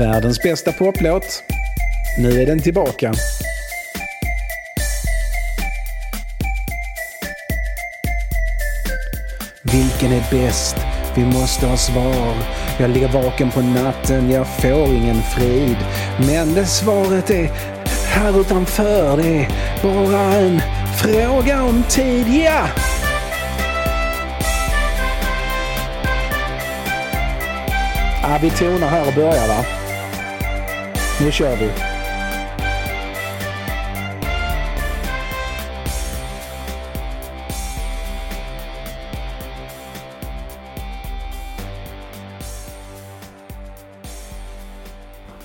Världens bästa poplåt. Nu är den tillbaka. Vilken är bäst? Vi måste ha svar. Jag ligger vaken på natten, jag får ingen frid. Men det svaret är här utanför. Det är bara en fråga om tid, ja! Vi tonar här och börjar va? Nu kör vi.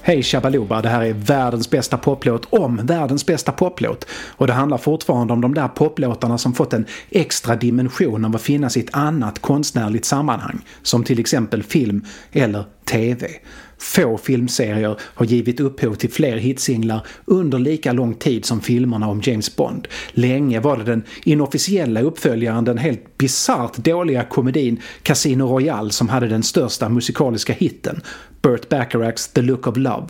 Hej Shabaluba, det här är världens bästa poplåt om världens bästa poplåt. Och det handlar fortfarande om de där poplåtarna som fått en extra dimension av att finnas i ett annat konstnärligt sammanhang. Som till exempel film eller TV. Få filmserier har givit upphov till fler hitsinglar under lika lång tid som filmerna om James Bond. Länge var det den inofficiella uppföljaren, den helt bisarrt dåliga komedin Casino Royale som hade den största musikaliska hitten. Burt Bacharachs The Look of Love.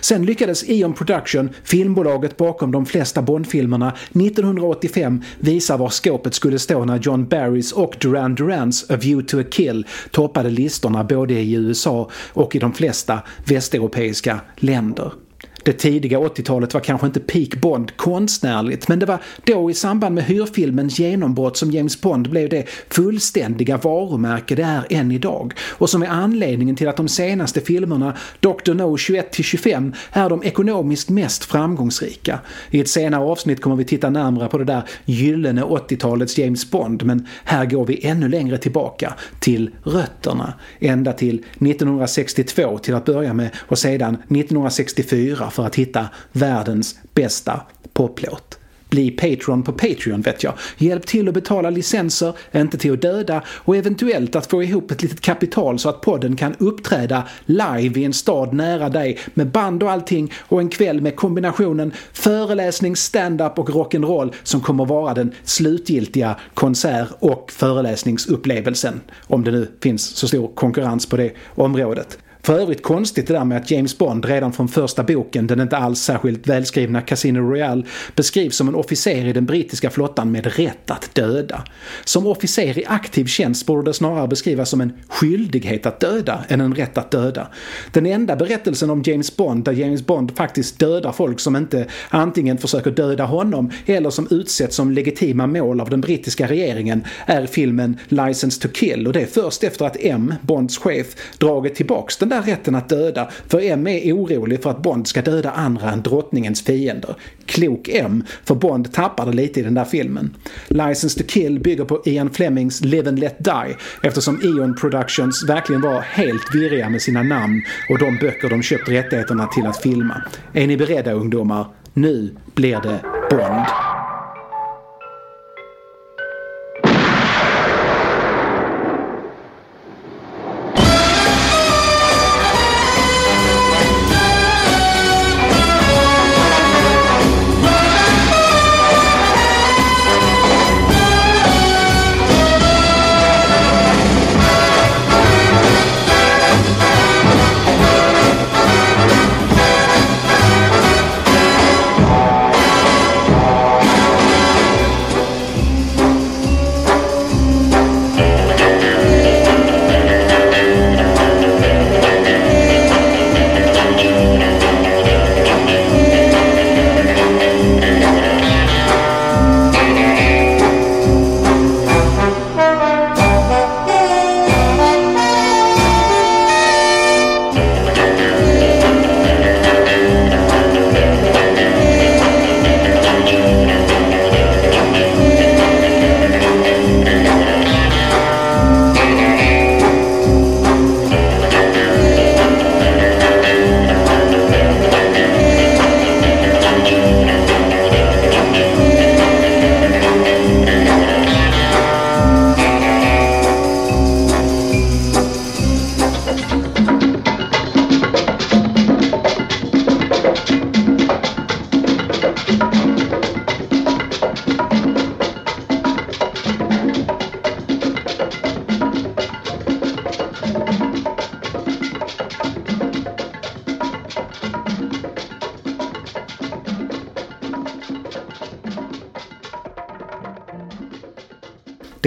Sen lyckades Eon Production, filmbolaget bakom de flesta Bond-filmerna, 1985 visa var skåpet skulle stå när John Barrys och Duran Durans A View to a Kill toppade listorna både i USA och i de flesta västeuropeiska länder. Det tidiga 80-talet var kanske inte peak Bond konstnärligt men det var då i samband med hyrfilmens genombrott som James Bond blev det fullständiga varumärke det är än idag och som är anledningen till att de senaste filmerna Dr. No 21-25 är de ekonomiskt mest framgångsrika. I ett senare avsnitt kommer vi titta närmare på det där gyllene 80-talets James Bond men här går vi ännu längre tillbaka till rötterna. Ända till 1962 till att börja med och sedan 1964 för att hitta världens bästa poplåt. Bli Patreon på Patreon vet jag. Hjälp till att betala licenser, inte till att döda och eventuellt att få ihop ett litet kapital så att podden kan uppträda live i en stad nära dig med band och allting och en kväll med kombinationen föreläsning, stand-up och rock'n'roll som kommer vara den slutgiltiga konsert och föreläsningsupplevelsen. Om det nu finns så stor konkurrens på det området. För övrigt konstigt det där med att James Bond redan från första boken, den inte alls särskilt välskrivna Casino Royale, beskrivs som en officer i den brittiska flottan med rätt att döda. Som officer i aktiv tjänst borde det snarare beskrivas som en skyldighet att döda än en rätt att döda. Den enda berättelsen om James Bond där James Bond faktiskt dödar folk som inte antingen försöker döda honom eller som utsätts som legitima mål av den brittiska regeringen är filmen License to Kill och det är först efter att M, Bonds chef, dragit tillbaks den där rätten att döda för M är orolig för att Bond ska döda andra än drottningens fiender. Klok M, för Bond tappar det lite i den där filmen. License to Kill bygger på Ian Flemings Live and Let Die eftersom Eon Productions verkligen var helt virriga med sina namn och de böcker de köpt rättigheterna till att filma. Är ni beredda ungdomar? Nu blir det Bond.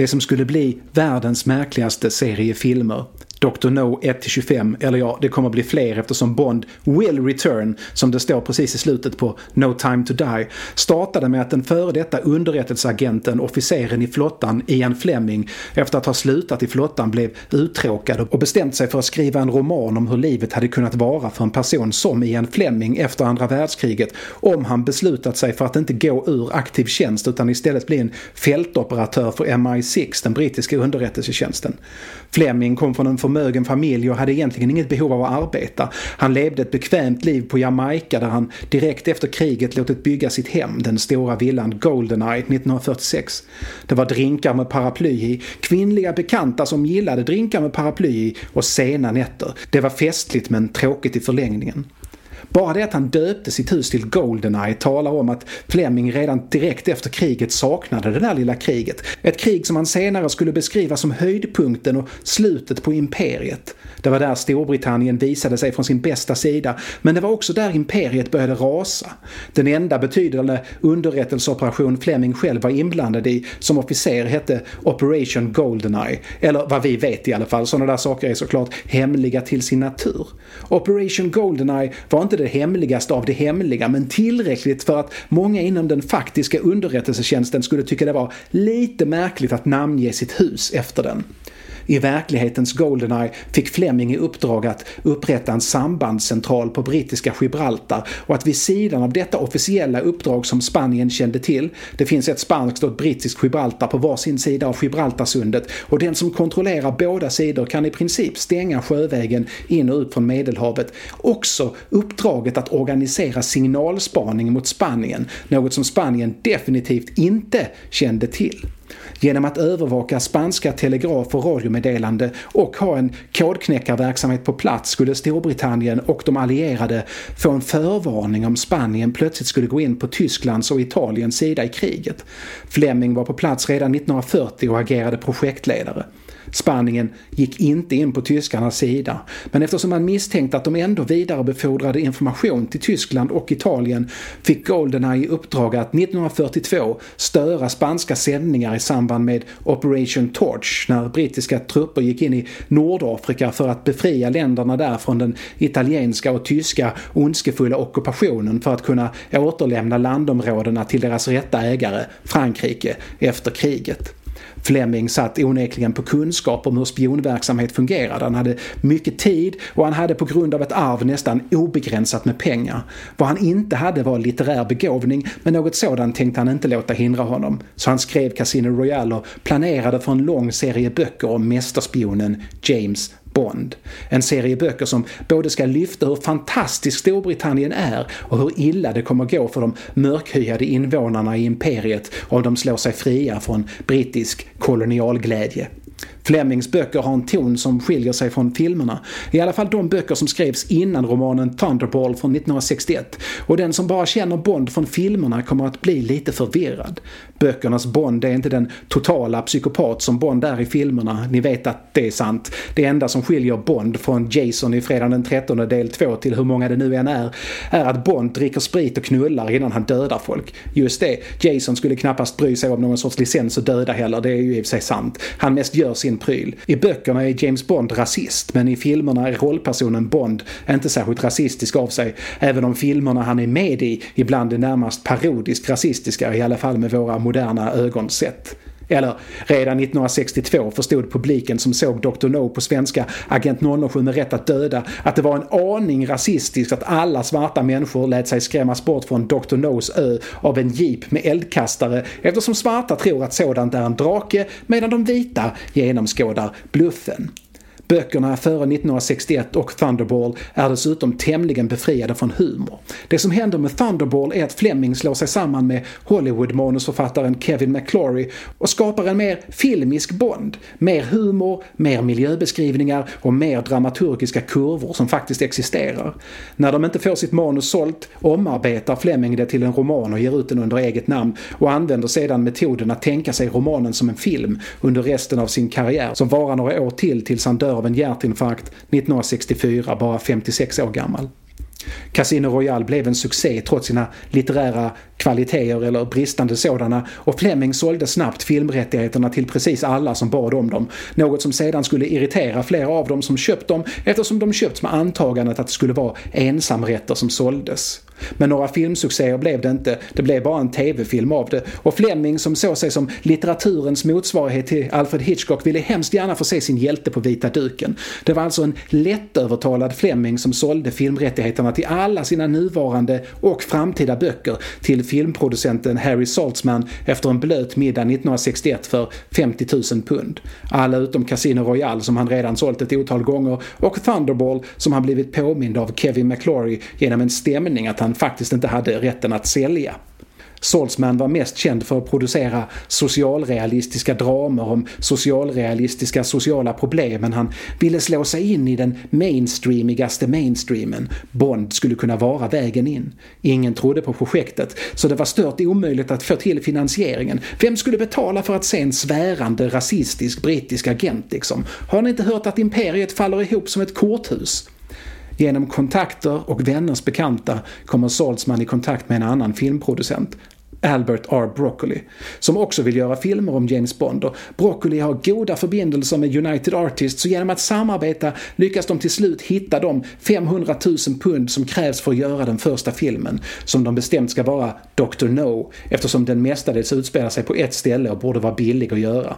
Det som skulle bli världens märkligaste serie filmer. Dr. No 1-25, eller ja, det kommer bli fler eftersom Bond will return, som det står precis i slutet på No time to die, startade med att den före detta underrättelseagenten, officeren i flottan, Ian Fleming, efter att ha slutat i flottan blev uttråkad och bestämt sig för att skriva en roman om hur livet hade kunnat vara för en person som Ian Fleming efter andra världskriget om han beslutat sig för att inte gå ur aktiv tjänst utan istället bli en fältoperatör för MI6, den brittiska underrättelsetjänsten. Fleming kom från en förmögen familj och hade egentligen inget behov av att arbeta. Han levde ett bekvämt liv på Jamaica där han direkt efter kriget låtit bygga sitt hem, den stora villan Goldeneye 1946. Det var drinkar med paraply i, kvinnliga bekanta som gillade drinkar med paraply i och sena nätter. Det var festligt men tråkigt i förlängningen. Bara det att han döpte sitt hus till Goldeneye talar om att Fleming redan direkt efter kriget saknade det där lilla kriget. Ett krig som han senare skulle beskriva som höjdpunkten och slutet på imperiet. Det var där Storbritannien visade sig från sin bästa sida, men det var också där imperiet började rasa. Den enda betydande underrättelseoperation Fleming själv var inblandad i som officer hette Operation Goldeneye. Eller vad vi vet i alla fall, sådana där saker är såklart hemliga till sin natur. Operation Goldeneye var inte det hemligaste av det hemliga, men tillräckligt för att många inom den faktiska underrättelsetjänsten skulle tycka det var lite märkligt att namnge sitt hus efter den. I verklighetens Goldeneye fick Fleming i uppdrag att upprätta en sambandscentral på brittiska Gibraltar och att vid sidan av detta officiella uppdrag som Spanien kände till, det finns ett spanskt och ett brittiskt Gibraltar på varsin sida av Gibraltarsundet och den som kontrollerar båda sidor kan i princip stänga sjövägen in och ut från Medelhavet, också uppdraget att organisera signalspaning mot Spanien, något som Spanien definitivt inte kände till genom att övervaka spanska telegraf och radiomeddelande och ha en kodknäckarverksamhet på plats skulle Storbritannien och de allierade få en förvarning om Spanien plötsligt skulle gå in på Tysklands och Italiens sida i kriget. Fleming var på plats redan 1940 och agerade projektledare. Spanien gick inte in på tyskarnas sida. Men eftersom man misstänkte att de ändå vidarebefordrade information till Tyskland och Italien fick Goldeneye i uppdrag att 1942 störa spanska sändningar i samband med Operation Torch när brittiska trupper gick in i Nordafrika för att befria länderna där från den italienska och tyska ondskefulla ockupationen för att kunna återlämna landområdena till deras rätta ägare, Frankrike, efter kriget. Fleming satt onekligen på kunskap om hur spionverksamhet fungerade. Han hade mycket tid och han hade på grund av ett arv nästan obegränsat med pengar. Vad han inte hade var litterär begåvning men något sådant tänkte han inte låta hindra honom. Så han skrev Casino Royale och planerade för en lång serie böcker om mästerspionen James Bond. En serie böcker som både ska lyfta hur fantastisk Storbritannien är och hur illa det kommer gå för de mörkhyade invånarna i imperiet om de slår sig fria från brittisk kolonialglädje. Flemings böcker har en ton som skiljer sig från filmerna. I alla fall de böcker som skrevs innan romanen Thunderball från 1961. Och den som bara känner Bond från filmerna kommer att bli lite förvirrad. Böckernas Bond är inte den totala psykopat som Bond är i filmerna. Ni vet att det är sant. Det enda som skiljer Bond från Jason i Fredagen den 13 del 2 till hur många det nu än är, är att Bond dricker sprit och knullar innan han dödar folk. Just det, Jason skulle knappast bry sig om någon sorts licens att döda heller, det är ju i och för sig sant. Han mest gör sin pryl. I böckerna är James Bond rasist, men i filmerna är rollpersonen Bond inte särskilt rasistisk av sig, även om filmerna han är med i ibland är närmast parodiskt rasistiska, i alla fall med våra moderna ögon sett. Eller redan 1962 förstod publiken som såg Dr. No på svenska Agent 007 med rätt att döda att det var en aning rasistiskt att alla svarta människor lät sig skrämmas bort från Dr. Nos ö av en jeep med eldkastare eftersom svarta tror att sådant är en drake medan de vita genomskådar bluffen. Böckerna före 1961 och Thunderball är dessutom tämligen befriade från humor. Det som händer med Thunderball är att Fleming slår sig samman med Hollywood-manusförfattaren Kevin McClory och skapar en mer filmisk Bond. Mer humor, mer miljöbeskrivningar och mer dramaturgiska kurvor som faktiskt existerar. När de inte får sitt manus sålt omarbetar Fleming det till en roman och ger ut den under eget namn och använder sedan metoden att tänka sig romanen som en film under resten av sin karriär som varar några år till tills han dör av en hjärtinfarkt 1964, bara 56 år gammal. Casino Royale blev en succé trots sina litterära kvaliteter eller bristande sådana och Fleming sålde snabbt filmrättigheterna till precis alla som bad om dem. Något som sedan skulle irritera flera av dem som köpt dem eftersom de köpts med antagandet att det skulle vara ensamrätter som såldes. Men några filmsuccéer blev det inte, det blev bara en tv-film av det. Och Fleming som såg sig som litteraturens motsvarighet till Alfred Hitchcock ville hemskt gärna få se sin hjälte på vita duken. Det var alltså en lättövertalad Fleming som sålde filmrättigheterna till alla sina nuvarande och framtida böcker till filmproducenten Harry Saltzman efter en blöt middag 1961 för 50 000 pund. Alla utom Casino Royale som han redan sålt ett otal gånger och Thunderball som han blivit påmind av Kevin McClory genom en stämning att han faktiskt inte hade rätten att sälja. Saltzman var mest känd för att producera socialrealistiska dramer om socialrealistiska sociala problem men han ville slå sig in i den mainstreamigaste mainstreamen. Bond skulle kunna vara vägen in. Ingen trodde på projektet så det var stört omöjligt att få till finansieringen. Vem skulle betala för att se en svärande rasistisk brittisk agent liksom? Har ni inte hört att imperiet faller ihop som ett korthus? Genom kontakter och vänners bekanta kommer Saltzman i kontakt med en annan filmproducent, Albert R. Broccoli, som också vill göra filmer om James Bond. Och Broccoli har goda förbindelser med United Artists och genom att samarbeta lyckas de till slut hitta de 500 000 pund som krävs för att göra den första filmen, som de bestämt ska vara Dr. No, eftersom den mestadels utspelar sig på ett ställe och borde vara billig att göra.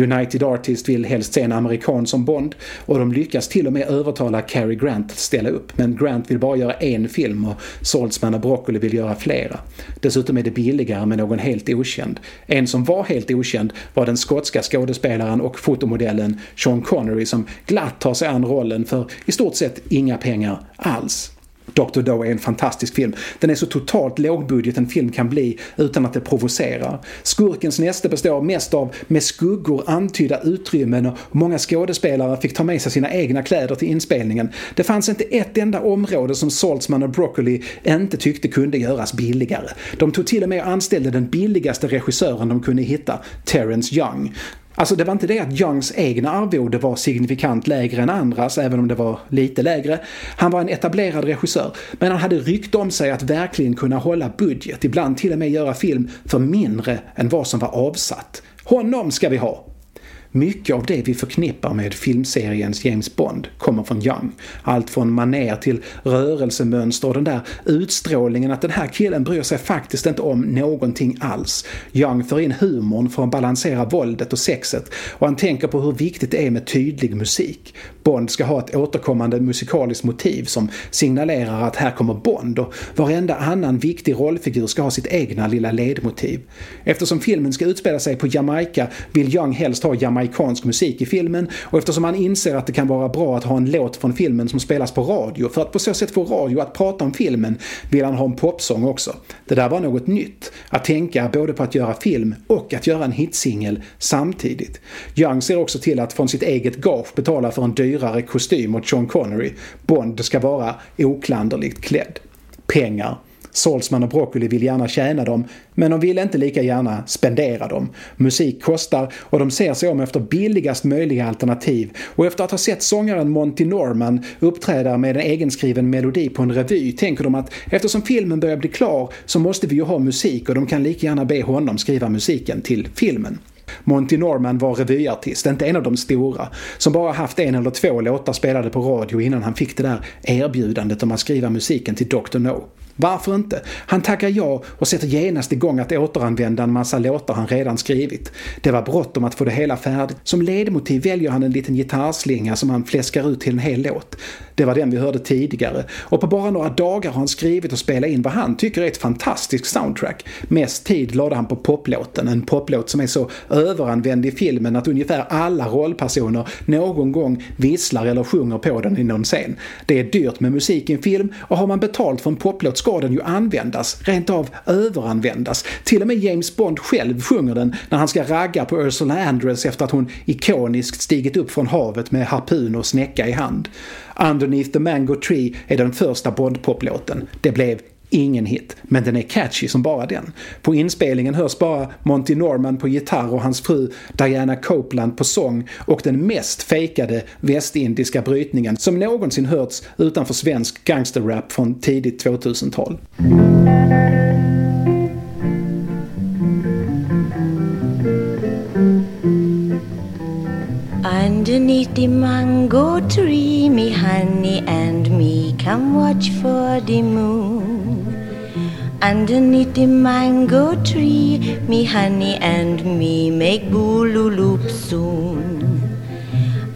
United Artists vill helst se en amerikan som Bond och de lyckas till och med övertala Cary Grant att ställa upp. Men Grant vill bara göra en film och Saltzman och Broccoli vill göra flera. Dessutom är det billigare med någon helt okänd. En som var helt okänd var den skotska skådespelaren och fotomodellen Sean Connery som glatt tar sig an rollen för i stort sett inga pengar alls. Dr. Doe är en fantastisk film. Den är så totalt lågbudget en film kan bli utan att det provocerar. Skurkens näste består mest av med skuggor antydda utrymmen och många skådespelare fick ta med sig sina egna kläder till inspelningen. Det fanns inte ett enda område som Saltzman och Broccoli inte tyckte kunde göras billigare. De tog till och med och anställde den billigaste regissören de kunde hitta, Terrence Young. Alltså det var inte det att Youngs egna arvode var signifikant lägre än andras, även om det var lite lägre. Han var en etablerad regissör, men han hade rykte om sig att verkligen kunna hålla budget, ibland till och med göra film för mindre än vad som var avsatt. Honom ska vi ha! Mycket av det vi förknippar med filmseriens James Bond kommer från Young. Allt från maner till rörelsemönster och den där utstrålningen att den här killen bryr sig faktiskt inte om någonting alls. Young för in humorn för att balansera våldet och sexet och han tänker på hur viktigt det är med tydlig musik. Bond ska ha ett återkommande musikaliskt motiv som signalerar att här kommer Bond och varenda annan viktig rollfigur ska ha sitt egna lilla ledmotiv. Eftersom filmen ska utspela sig på Jamaica vill Young helst ha amerikansk musik i filmen och eftersom han inser att det kan vara bra att ha en låt från filmen som spelas på radio för att på så sätt få radio att prata om filmen vill han ha en popsång också. Det där var något nytt. Att tänka både på att göra film och att göra en hitsingel samtidigt. Young ser också till att från sitt eget gage betala för en dyrare kostym åt Sean Connery. Bond ska vara oklanderligt klädd. Pengar Salzman och Broccoli vill gärna tjäna dem, men de vill inte lika gärna spendera dem. Musik kostar och de ser sig om efter billigast möjliga alternativ och efter att ha sett sångaren Monty Norman uppträda med en egenskriven melodi på en revy tänker de att eftersom filmen börjar bli klar så måste vi ju ha musik och de kan lika gärna be honom skriva musiken till filmen. Monty Norman var revyartist, inte en av de stora, som bara haft en eller två låtar spelade på radio innan han fick det där erbjudandet om att skriva musiken till Dr. No. Varför inte? Han tackar ja och sätter genast igång att återanvända en massa låtar han redan skrivit. Det var bråttom att få det hela färdigt. Som ledmotiv väljer han en liten gitarrslinga som han fläskar ut till en hel låt. Det var den vi hörde tidigare. Och på bara några dagar har han skrivit och spelat in vad han tycker är ett fantastiskt soundtrack. Mest tid lade han på poplåten, en poplåt som är så överanvänd i filmen att ungefär alla rollpersoner någon gång visslar eller sjunger på den i någon scen. Det är dyrt med musik i en film och har man betalt för en poplåt ska den ju användas, rent av överanvändas. Till och med James Bond själv sjunger den när han ska ragga på Ursula Andress efter att hon ikoniskt stigit upp från havet med harpun och snäcka i hand. Underneath the Mango Tree är den första Bond-poplåten. Det blev ingen hit, men den är catchy som bara den. På inspelningen hörs bara Monty Norman på gitarr och hans fru Diana Copeland på sång och den mest fejkade västindiska brytningen som någonsin hörts utanför svensk gangsterrap från tidigt 2000-tal. Underneath the mango tree, me honey and me come watch for the moon. Underneath the mango tree, me honey and me make loop soon.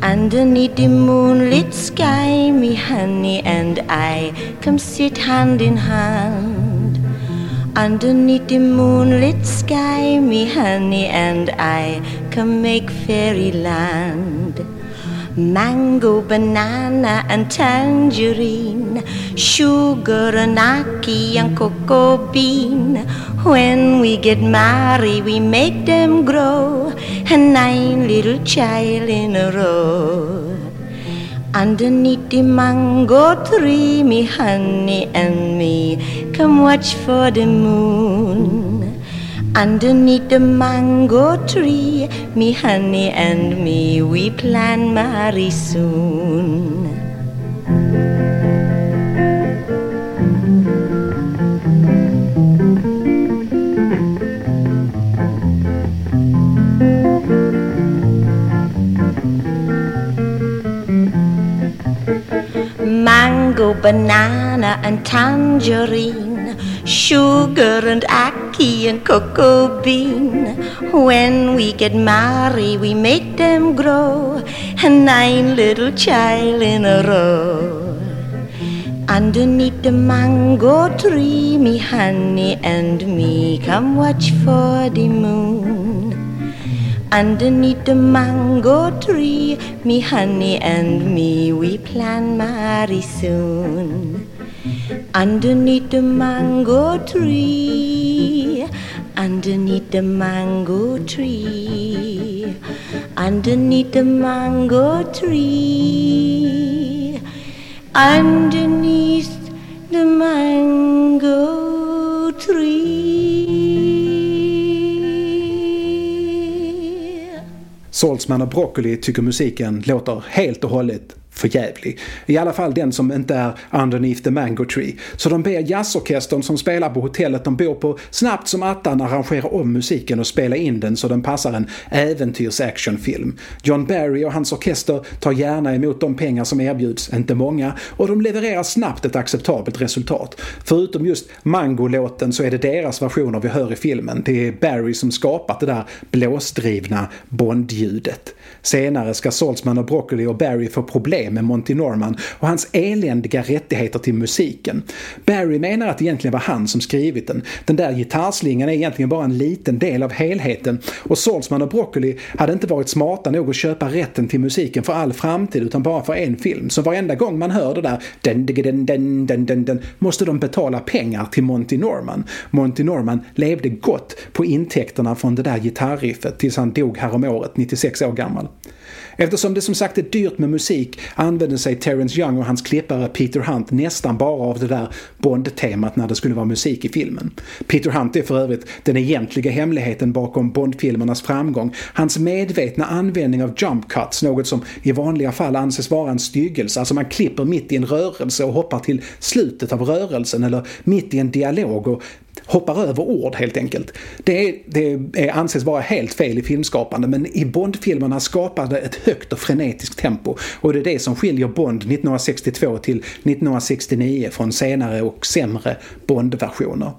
Underneath the moonlit sky, me honey and I come sit hand in hand. Underneath the moonlit sky, me honey and I come make fairyland. Mango, banana, and tangerine, sugar, and and cocoa bean. When we get married, we make them grow, and nine little child in a row. Underneath the mango tree, me honey and me come watch for the moon. Underneath the mango tree, me honey and me we plan marry soon. mango, banana, and tangerine, sugar and ackee and cocoa bean. When we get married, we make them grow, nine little child in a row. Underneath the mango tree, me honey and me come watch for the moon. Underneath the mango tree, me honey and me, we plan marry soon. Underneath the mango tree, underneath the mango tree, underneath the mango tree, underneath the mango tree. Saltzman och Broccoli tycker musiken låter helt och hållet förjävlig. I alla fall den som inte är underneath the mango tree. Så de ber jazzorkestern som spelar på hotellet de bor på snabbt som attan arrangera om musiken och spela in den så den passar en äventyrs-actionfilm. John Barry och hans orkester tar gärna emot de pengar som erbjuds, inte många, och de levererar snabbt ett acceptabelt resultat. Förutom just Mango-låten så är det deras versioner vi hör i filmen. Det är Barry som skapat det där blåsdrivna Bond-ljudet. Senare ska Saltzman och Broccoli och Barry få problem med Monty Norman och hans eländiga rättigheter till musiken. Barry menar att det egentligen var han som skrivit den. Den där gitarrslingan är egentligen bara en liten del av helheten och Saltzman och Broccoli hade inte varit smarta nog att köpa rätten till musiken för all framtid utan bara för en film. Så varenda gång man hör det där den, den, den, den, den, den, måste de betala pengar till Monty Norman. Monty Norman levde gott på intäkterna från det där gitarriffet tills han dog häromåret, 96 år gammal. Eftersom det som sagt är dyrt med musik använde sig Terence Young och hans klippare Peter Hunt nästan bara av det där Bond-temat när det skulle vara musik i filmen. Peter Hunt är för övrigt den egentliga hemligheten bakom Bond-filmernas framgång. Hans medvetna användning av jump cuts, något som i vanliga fall anses vara en styggelse, alltså man klipper mitt i en rörelse och hoppar till slutet av rörelsen eller mitt i en dialog och hoppar över ord helt enkelt. Det, det är, anses vara helt fel i filmskapande men i Bond-filmerna skapade ett högt och frenetiskt tempo och det är det som skiljer Bond 1962 till 1969 från senare och sämre Bond-versioner.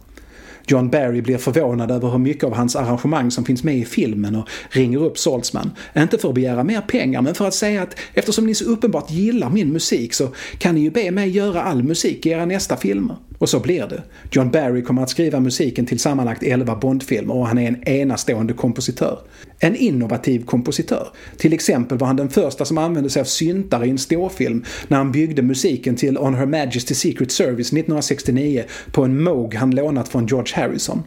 John Barry blir förvånad över hur mycket av hans arrangemang som finns med i filmen och ringer upp Saltzman. Inte för att begära mer pengar men för att säga att eftersom ni så uppenbart gillar min musik så kan ni ju be mig göra all musik i era nästa filmer. Och så blir det. John Barry kommer att skriva musiken till sammanlagt 11 Bondfilmer och han är en enastående kompositör. En innovativ kompositör. Till exempel var han den första som använde sig av syntar i en storfilm när han byggde musiken till On Her Majesty's Secret Service 1969 på en Moog han lånat från George Harrison.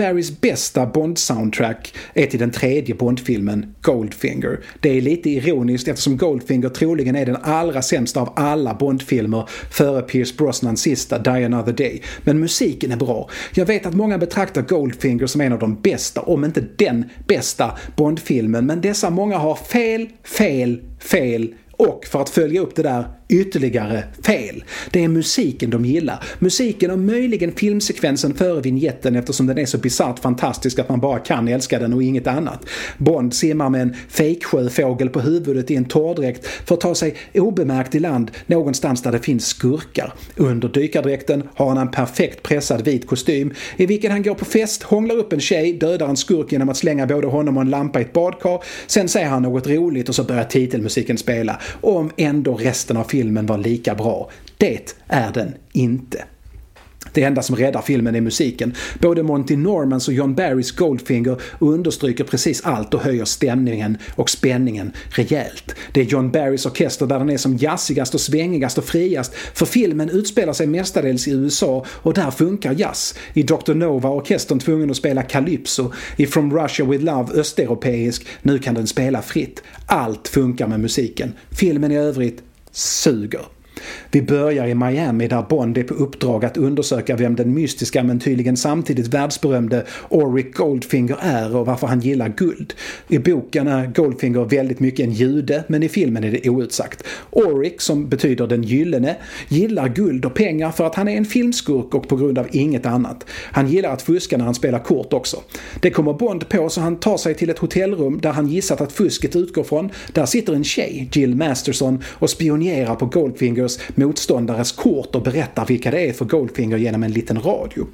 Barrys bästa Bond-soundtrack är till den tredje Bond-filmen Goldfinger. Det är lite ironiskt eftersom Goldfinger troligen är den allra sämsta av alla Bond-filmer före Pierce Brosnans sista Die Another Day. Men musiken är bra. Jag vet att många betraktar Goldfinger som en av de bästa, om inte den bästa Bond-filmen, men dessa många har fel, fel, fel och för att följa upp det där ytterligare fel. Det är musiken de gillar. Musiken och möjligen filmsekvensen före vignetten eftersom den är så bisarrt fantastisk att man bara kan älska den och inget annat. Bond simmar med en fejksjöfågel på huvudet i en torrdräkt för att ta sig obemärkt i land någonstans där det finns skurkar. Under dykardräkten har han en perfekt pressad vit kostym i vilken han går på fest, hånglar upp en tjej, dödar en skurk genom att slänga både honom och en lampa i ett badkar. Sen säger han något roligt och så börjar titelmusiken spela. Om ändå resten av filmen filmen var lika bra. Det är den inte. Det enda som räddar filmen är musiken. Både Monty Normans och John Barrys Goldfinger understryker precis allt och höjer stämningen och spänningen rejält. Det är John Barrys orkester där den är som jazzigast och svängigast och friast för filmen utspelar sig mestadels i USA och där funkar jazz. I Dr. Nova var orkestern tvungen att spela calypso. I From Russia With Love östeuropeisk. Nu kan den spela fritt. Allt funkar med musiken. Filmen i övrigt suger. Vi börjar i Miami där Bond är på uppdrag att undersöka vem den mystiska men tydligen samtidigt världsberömde Auric Goldfinger är och varför han gillar guld. I boken är Goldfinger väldigt mycket en jude men i filmen är det outsagt. Auric, som betyder den gyllene, gillar guld och pengar för att han är en filmskurk och på grund av inget annat. Han gillar att fuska när han spelar kort också. Det kommer Bond på så han tar sig till ett hotellrum där han gissat att fusket utgår från. Där sitter en tjej, Jill Masterson, och spionerar på Goldfingers motståndares kort och berättar vilka det är för Goldfinger genom en liten radio.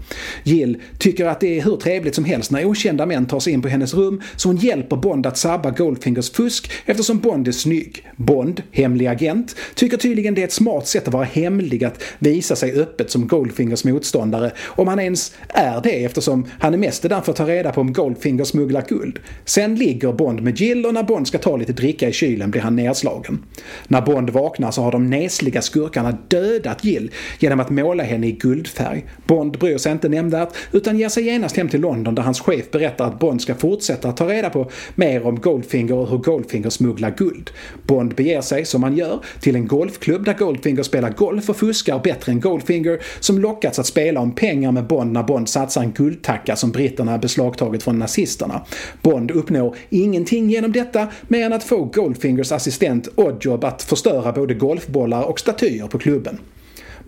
Jill tycker att det är hur trevligt som helst när okända män tar sig in på hennes rum så hon hjälper Bond att sabba Goldfingers fusk eftersom Bond är snygg. Bond, hemlig agent, tycker tydligen det är ett smart sätt att vara hemlig att visa sig öppet som Goldfingers motståndare om han ens är det eftersom han är mest där för att ta reda på om Goldfinger smugglar guld. Sen ligger Bond med Jill och när Bond ska ta lite dricka i kylen blir han nedslagen. När Bond vaknar så har de nesliga skurkarna dödat Jill genom att måla henne i guldfärg. Bond bryr sig inte nämnvärt utan ger sig genast hem till London där hans chef berättar att Bond ska fortsätta att ta reda på mer om Goldfinger och hur Goldfinger smugglar guld. Bond beger sig, som han gör, till en golfklubb där Goldfinger spelar golf och fuskar bättre än Goldfinger som lockats att spela om pengar med Bond när Bond satsar en guldtacka som britterna beslagtagit från nazisterna. Bond uppnår ingenting genom detta mer än att få Goldfingers assistent Oddjob att förstöra både golfbollar och statyer på klubben.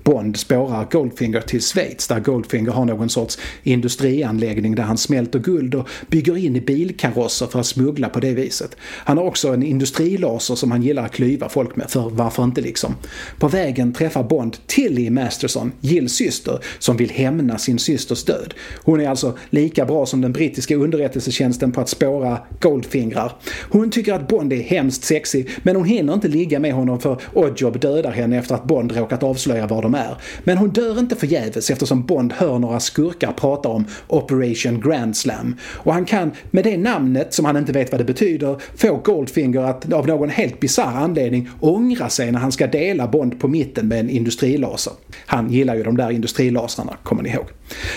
Bond spårar Goldfinger till Schweiz där Goldfinger har någon sorts industrianläggning där han smälter guld och bygger in i bilkarosser för att smuggla på det viset. Han har också en industrilaser som han gillar att klyva folk med, för varför inte liksom? På vägen träffar Bond Tilly Masterson, Jills syster, som vill hämna sin systers död. Hon är alltså lika bra som den brittiska underrättelsetjänsten på att spåra Goldfingrar. Hon tycker att Bond är hemskt sexig, men hon hinner inte ligga med honom för Oddjob dödar henne efter att Bond råkat avslöja var de är. Men hon dör inte förgäves eftersom Bond hör några skurkar prata om Operation Grand Slam. Och han kan med det namnet, som han inte vet vad det betyder, få Goldfinger att av någon helt bisarr anledning ångra sig när han ska dela Bond på mitten med en industrilaser. Han gillar ju de där industrilasrarna, kommer ni ihåg.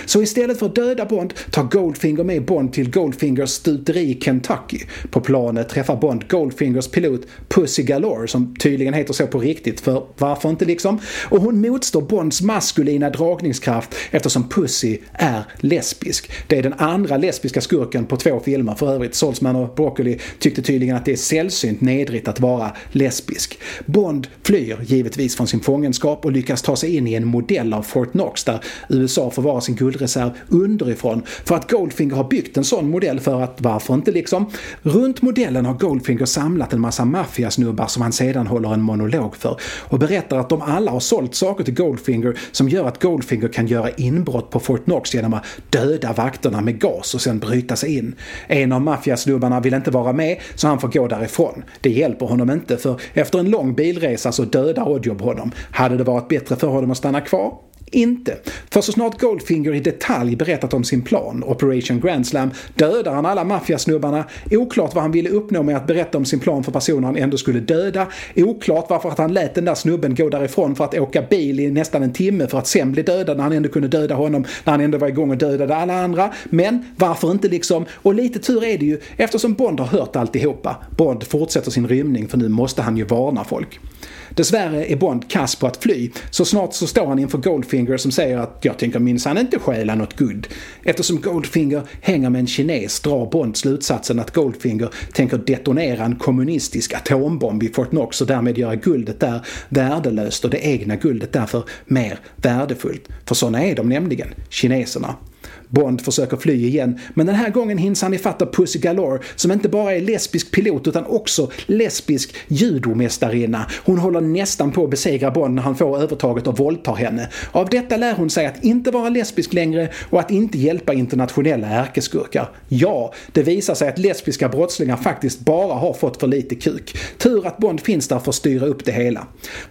Så istället för att döda Bond tar Goldfinger med Bond till Goldfingers stuteri i Kentucky. På planet träffar Bond Goldfingers pilot Pussy Galore som tydligen heter så på riktigt, för varför inte liksom? Och hon motstår Bonds maskulina dragningskraft eftersom Pussy är lesbisk. Det är den andra lesbiska skurken på två filmer för övrigt. Saltzman och Broccoli tyckte tydligen att det är sällsynt nedrigt att vara lesbisk. Bond flyr givetvis från sin fångenskap och lyckas ta sig in i en modell av Fort Knox där USA förvarar sin guldreserv underifrån för att Goldfinger har byggt en sån modell för att varför inte liksom? Runt modellen har Goldfinger samlat en massa maffiasnubbar som han sedan håller en monolog för och berättar att de alla har sålt saker till Goldfinger som gör att Goldfinger kan göra inbrott på Fort Knox genom att döda vakterna med gas och sen bryta sig in. En av maffiasnubbarna vill inte vara med så han får gå därifrån. Det hjälper honom inte för efter en lång bilresa så dödar Oddjob honom. Hade det varit bättre för honom att stanna kvar? Inte. För så snart Goldfinger i detalj berättat om sin plan, Operation Grand Slam, dödar han alla maffiasnubbarna. Oklart vad han ville uppnå med att berätta om sin plan för personer han ändå skulle döda. Oklart varför att han lät den där snubben gå därifrån för att åka bil i nästan en timme för att sen bli dödad när han ändå kunde döda honom när han ändå var igång och dödade alla andra. Men varför inte liksom? Och lite tur är det ju eftersom Bond har hört alltihopa. Bond fortsätter sin rymning för nu måste han ju varna folk. Dessvärre är Bond kass på att fly, så snart så står han inför Goldfinger som säger att “jag tänker minsann inte stjäla något guld”. Eftersom Goldfinger hänger med en kines drar Bond slutsatsen att Goldfinger tänker detonera en kommunistisk atombomb i Fort Knox och därmed göra guldet där värdelöst och det egna guldet därför mer värdefullt. För sådana är de nämligen, kineserna. Bond försöker fly igen, men den här gången hinns han ifatta Pussy Galore som inte bara är lesbisk pilot utan också lesbisk judomästarinna. Hon håller nästan på att besegra Bond när han får övertaget och våldtar henne. Av detta lär hon sig att inte vara lesbisk längre och att inte hjälpa internationella ärkeskurkar. Ja, det visar sig att lesbiska brottslingar faktiskt bara har fått för lite kuk. Tur att Bond finns där för att styra upp det hela.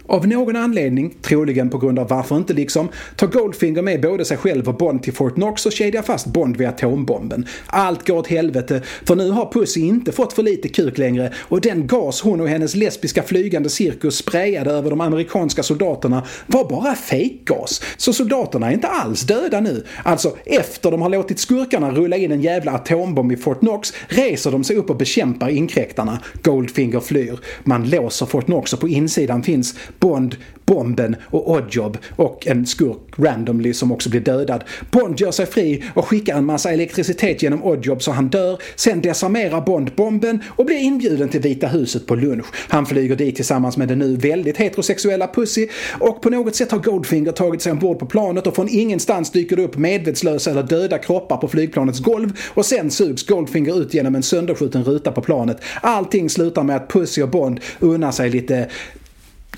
Av någon anledning, troligen på grund av varför inte liksom, tar Goldfinger med både sig själv och Bond till Fort Knox och kedja fast Bond vid atombomben. Allt går åt helvete, för nu har Pussy inte fått för lite kuk längre och den gas hon och hennes lesbiska flygande cirkus sprayade över de amerikanska soldaterna var bara fejkgas. Så soldaterna är inte alls döda nu. Alltså, efter de har låtit skurkarna rulla in en jävla atombomb i Fort Knox reser de sig upp och bekämpar inkräktarna. Goldfinger flyr. Man låser Fort Knox och på insidan finns Bond, bomben och Oddjob och en skurk randomly som också blir dödad. Bond gör sig fri och skickar en massa elektricitet genom Oddjob så han dör. Sen desarmerar Bond bomben och blir inbjuden till Vita huset på lunch. Han flyger dit tillsammans med den nu väldigt heterosexuella Pussy och på något sätt har Goldfinger tagit sig ombord på planet och från ingenstans dyker det upp medvetslösa eller döda kroppar på flygplanets golv och sen sugs Goldfinger ut genom en sönderskjuten ruta på planet. Allting slutar med att Pussy och Bond unnar sig lite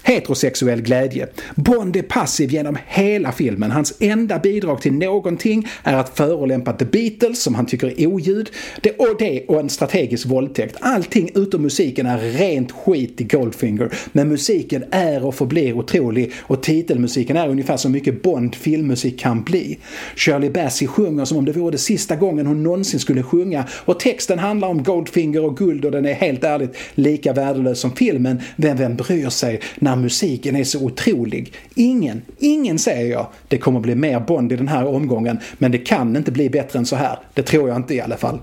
heterosexuell glädje. Bond är passiv genom hela filmen. Hans enda bidrag till någonting är att förolämpa The Beatles, som han tycker är oljud, det och det och en strategisk våldtäkt. Allting utom musiken är rent skit i Goldfinger. Men musiken är och förblir otrolig och titelmusiken är ungefär så mycket Bond filmmusik kan bli. Shirley Bassey sjunger som om det vore det sista gången hon någonsin skulle sjunga och texten handlar om Goldfinger och guld och den är helt ärligt lika värdelös som filmen. Vem, vem bryr sig när musiken är så otrolig. Ingen, ingen säger jag, det kommer bli mer Bond i den här omgången, men det kan inte bli bättre än så här. Det tror jag inte i alla fall.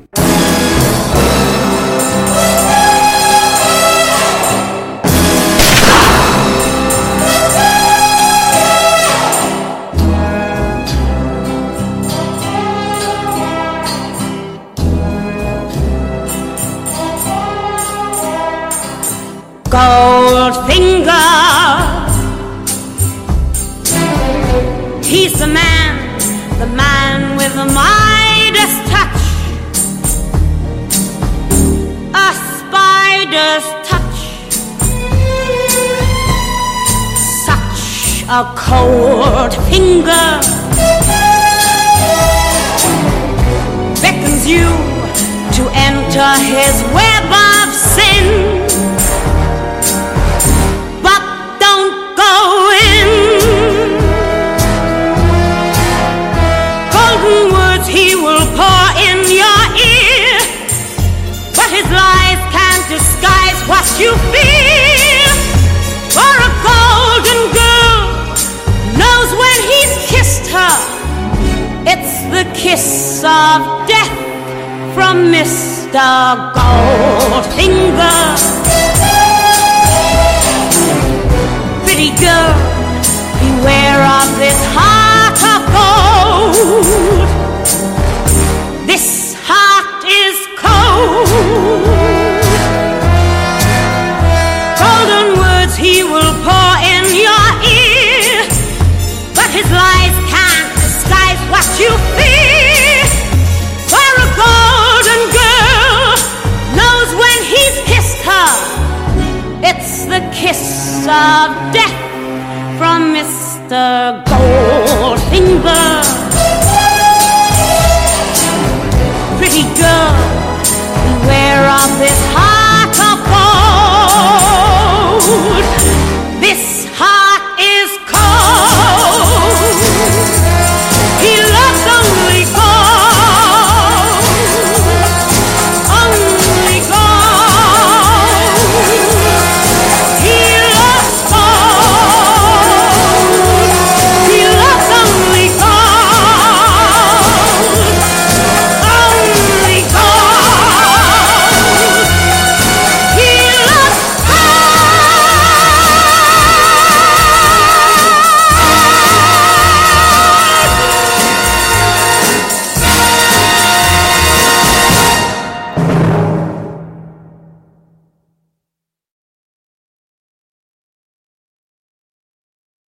Goldfinger. A cold finger beckons you to enter his web of sin. Kiss of death from Mr. Goldfinger. Pretty girl, beware of this heart of gold. of death from Mr. Goldfinger. Pretty girl, beware of this heart.